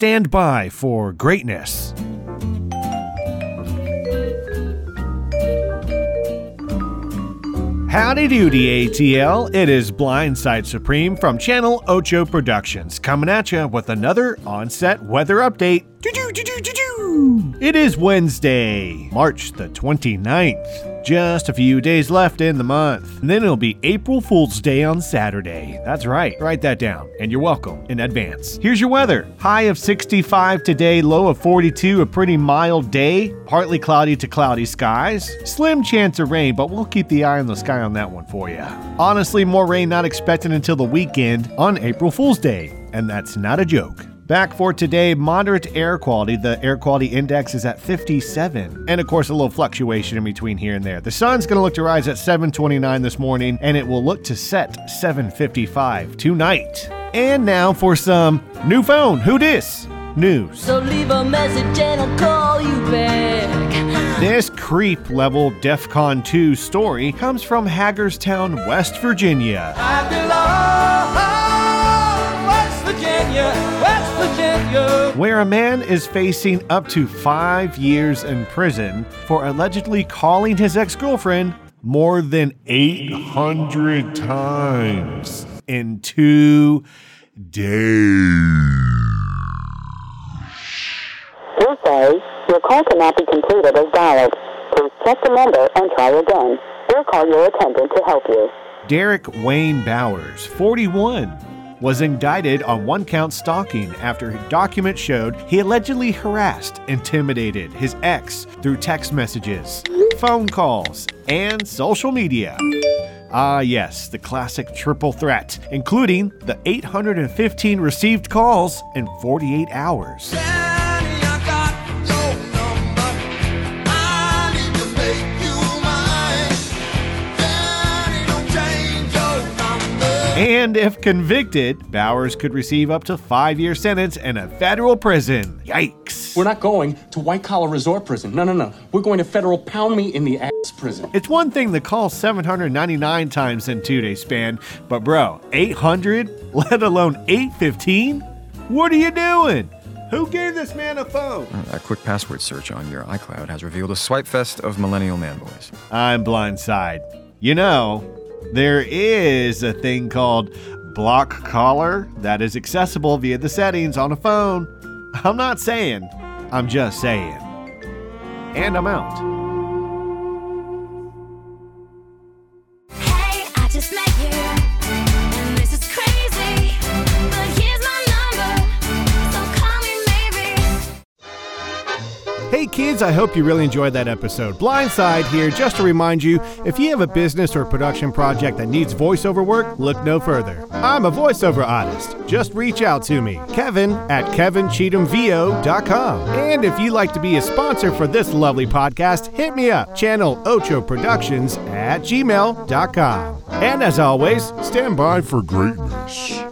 Stand by for greatness. Howdy doody, ATL. It is Blindside Supreme from Channel Ocho Productions coming at you with another on-set weather update. It is Wednesday, March the 29th. Just a few days left in the month. And then it'll be April Fool's Day on Saturday. That's right. Write that down. And you're welcome in advance. Here's your weather. High of 65 today, low of 42, a pretty mild day. Partly cloudy to cloudy skies. Slim chance of rain, but we'll keep the eye on the sky on that one for you. Honestly, more rain not expected until the weekend on April Fool's Day. And that's not a joke. Back for today, moderate air quality. The air quality index is at 57. And of course, a little fluctuation in between here and there. The sun's going to look to rise at 729 this morning, and it will look to set 755 tonight. And now for some new phone. Who dis? News. So leave a message and I'll call you back. This creep level DEFCON 2 story comes from Hagerstown, West Virginia. Where a man is facing up to five years in prison for allegedly calling his ex girlfriend more than 800 times in two days. We're sorry, your call cannot be completed as dialed. Please check the number and try again. We'll call your attendant to help you. Derek Wayne Bowers, 41, was indicted on one count stalking after a document showed he allegedly harassed, intimidated his ex through text messages, phone calls, and social media. Ah, yes, the classic triple threat, including the 815 received calls in 48 hours. And if convicted, Bowers could receive up to five year sentence in a federal prison. Yikes. We're not going to white collar resort prison. No, no, no. We're going to federal pound me in the ass prison. It's one thing to call 799 times in two day span, but bro, 800, let alone 815? What are you doing? Who gave this man a phone? Uh, a quick password search on your iCloud has revealed a swipe fest of millennial manboys. I'm blindside. You know, there is a thing called block caller that is accessible via the settings on a phone. I'm not saying, I'm just saying. And I'm out. Kids, I hope you really enjoyed that episode. Blindside here, just to remind you if you have a business or production project that needs voiceover work, look no further. I'm a voiceover artist. Just reach out to me, Kevin at kevincheathamvo.com. And if you'd like to be a sponsor for this lovely podcast, hit me up, channel Ocho Productions at gmail.com. And as always, stand by for greatness.